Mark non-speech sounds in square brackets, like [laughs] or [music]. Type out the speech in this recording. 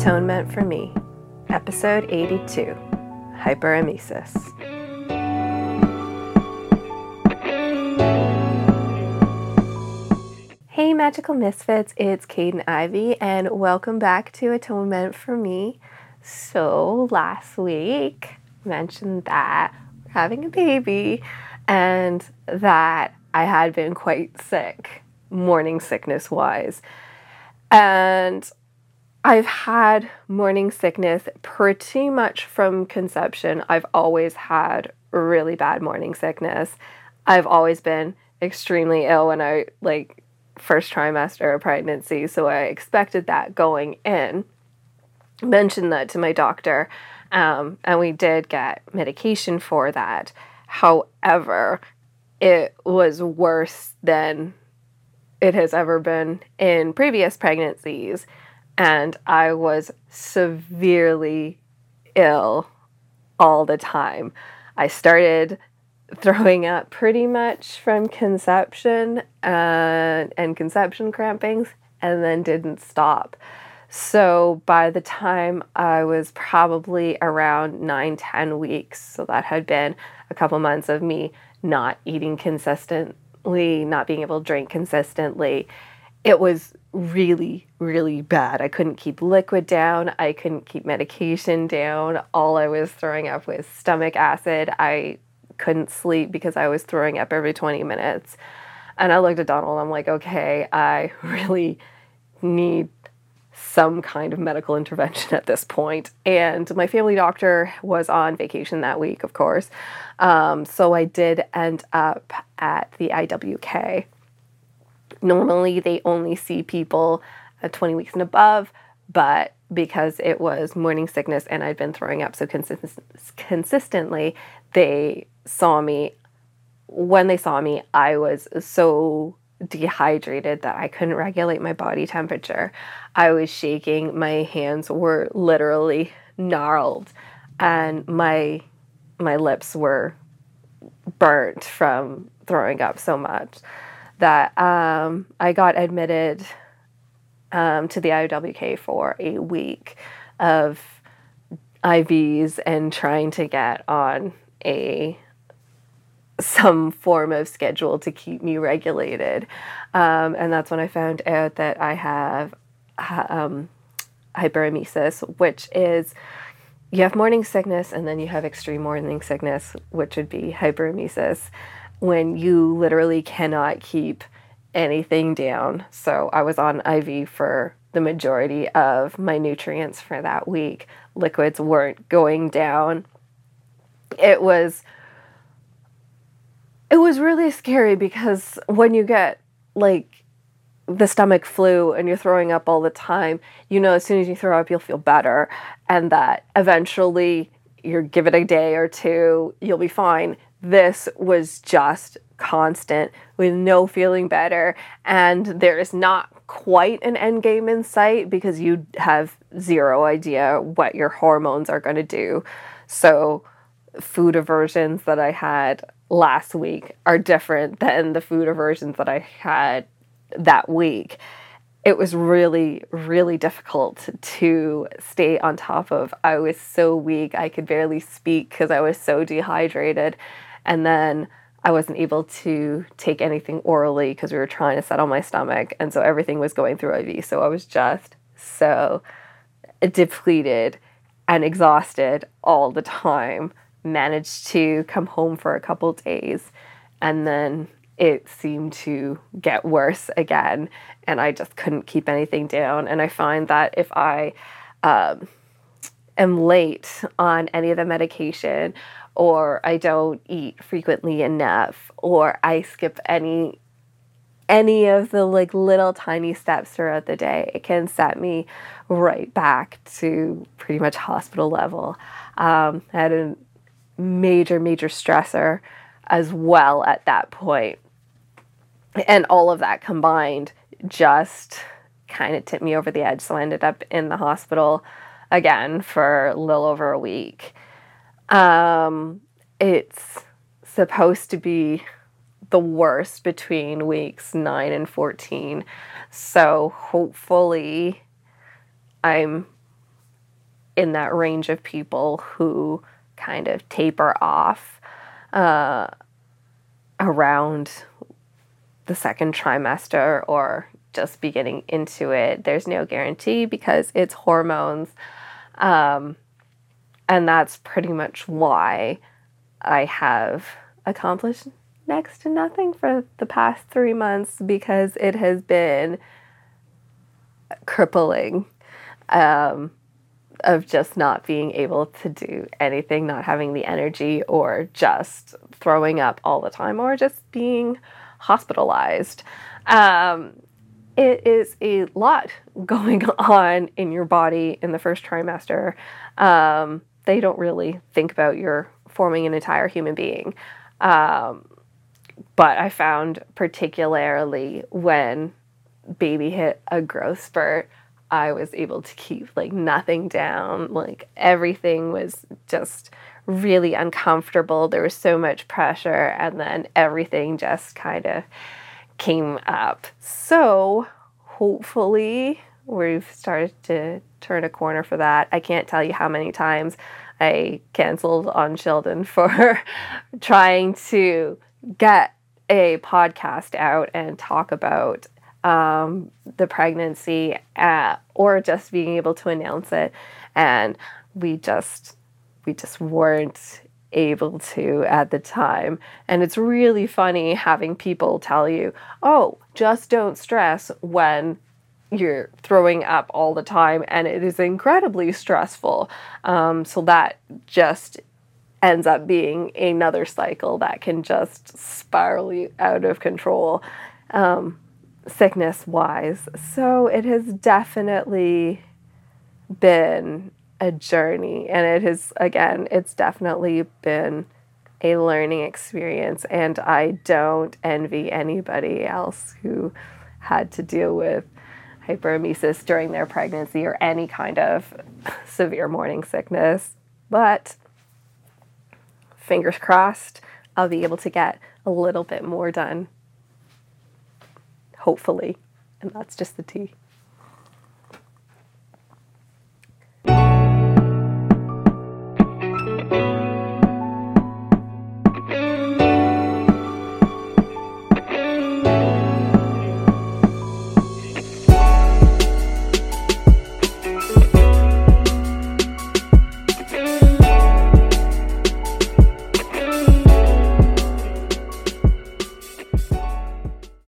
Atonement for Me, Episode 82 Hyperemesis. Hey, Magical Misfits, it's Kaidain Ivy, and welcome back to Atonement for Me. So, last week, mentioned that we're having a baby and that I had been quite sick, morning sickness wise. And I've had morning sickness pretty much from conception. I've always had really bad morning sickness. I've always been extremely ill when I like first trimester of pregnancy, so I expected that going in. Mentioned that to my doctor, um, and we did get medication for that. However, it was worse than it has ever been in previous pregnancies and I was severely ill all the time. I started throwing up pretty much from conception uh, and conception crampings and then didn't stop. So by the time I was probably around nine, 10 weeks, so that had been a couple months of me not eating consistently, not being able to drink consistently, it was really, really bad. I couldn't keep liquid down. I couldn't keep medication down. All I was throwing up was stomach acid. I couldn't sleep because I was throwing up every 20 minutes. And I looked at Donald, I'm like, okay, I [laughs] really need some kind of medical intervention at this point. And my family doctor was on vacation that week, of course. Um, so I did end up at the IWK Normally, they only see people at 20 weeks and above, but because it was morning sickness and I'd been throwing up so consist- consistently, they saw me. When they saw me, I was so dehydrated that I couldn't regulate my body temperature. I was shaking, my hands were literally gnarled, and my my lips were burnt from throwing up so much that um, I got admitted um, to the IOWK for a week of IVs and trying to get on a some form of schedule to keep me regulated. Um, and that's when I found out that I have um, hyperemesis, which is you have morning sickness and then you have extreme morning sickness, which would be hyperemesis when you literally cannot keep anything down. So I was on IV for the majority of my nutrients for that week. Liquids weren't going down. It was it was really scary because when you get like the stomach flu and you're throwing up all the time, you know as soon as you throw up you'll feel better and that eventually you give it a day or two, you'll be fine this was just constant with no feeling better and there is not quite an end game in sight because you have zero idea what your hormones are going to do so food aversions that i had last week are different than the food aversions that i had that week it was really, really difficult to stay on top of. I was so weak, I could barely speak because I was so dehydrated. And then I wasn't able to take anything orally because we were trying to settle my stomach. And so everything was going through IV. So I was just so depleted and exhausted all the time. Managed to come home for a couple days and then it seemed to get worse again. And I just couldn't keep anything down. And I find that if I um, am late on any of the medication or I don't eat frequently enough, or I skip any any of the like little tiny steps throughout the day, it can set me right back to pretty much hospital level. Um, I had a major, major stressor as well at that point. And all of that combined just kind of tipped me over the edge. So I ended up in the hospital again for a little over a week. Um, it's supposed to be the worst between weeks 9 and 14. So hopefully I'm in that range of people who kind of taper off uh, around the second trimester or just beginning into it. There's no guarantee because it's hormones. Um, and that's pretty much why I have accomplished next to nothing for the past three months because it has been crippling um, of just not being able to do anything, not having the energy, or just throwing up all the time, or just being hospitalized. Um, it is a lot [laughs] going on in your body in the first trimester. Um, they don't really think about your forming an entire human being. Um, but I found particularly when baby hit a growth spurt, I was able to keep like nothing down. Like everything was just really uncomfortable. There was so much pressure, and then everything just kind of came up. So hopefully, we've started to turn a corner for that. I can't tell you how many times I canceled on Sheldon [laughs] for trying to get a podcast out and talk about um, the pregnancy uh, or just being able to announce it. And we just we just weren't able to at the time. And it's really funny having people tell you, oh, just don't stress when you're throwing up all the time and it is incredibly stressful. Um, so that just ends up being another cycle that can just spiral you out of control, um, sickness wise. So it has definitely been a journey and it has again it's definitely been a learning experience and I don't envy anybody else who had to deal with hyperemesis during their pregnancy or any kind of severe morning sickness. But fingers crossed I'll be able to get a little bit more done. Hopefully. And that's just the tea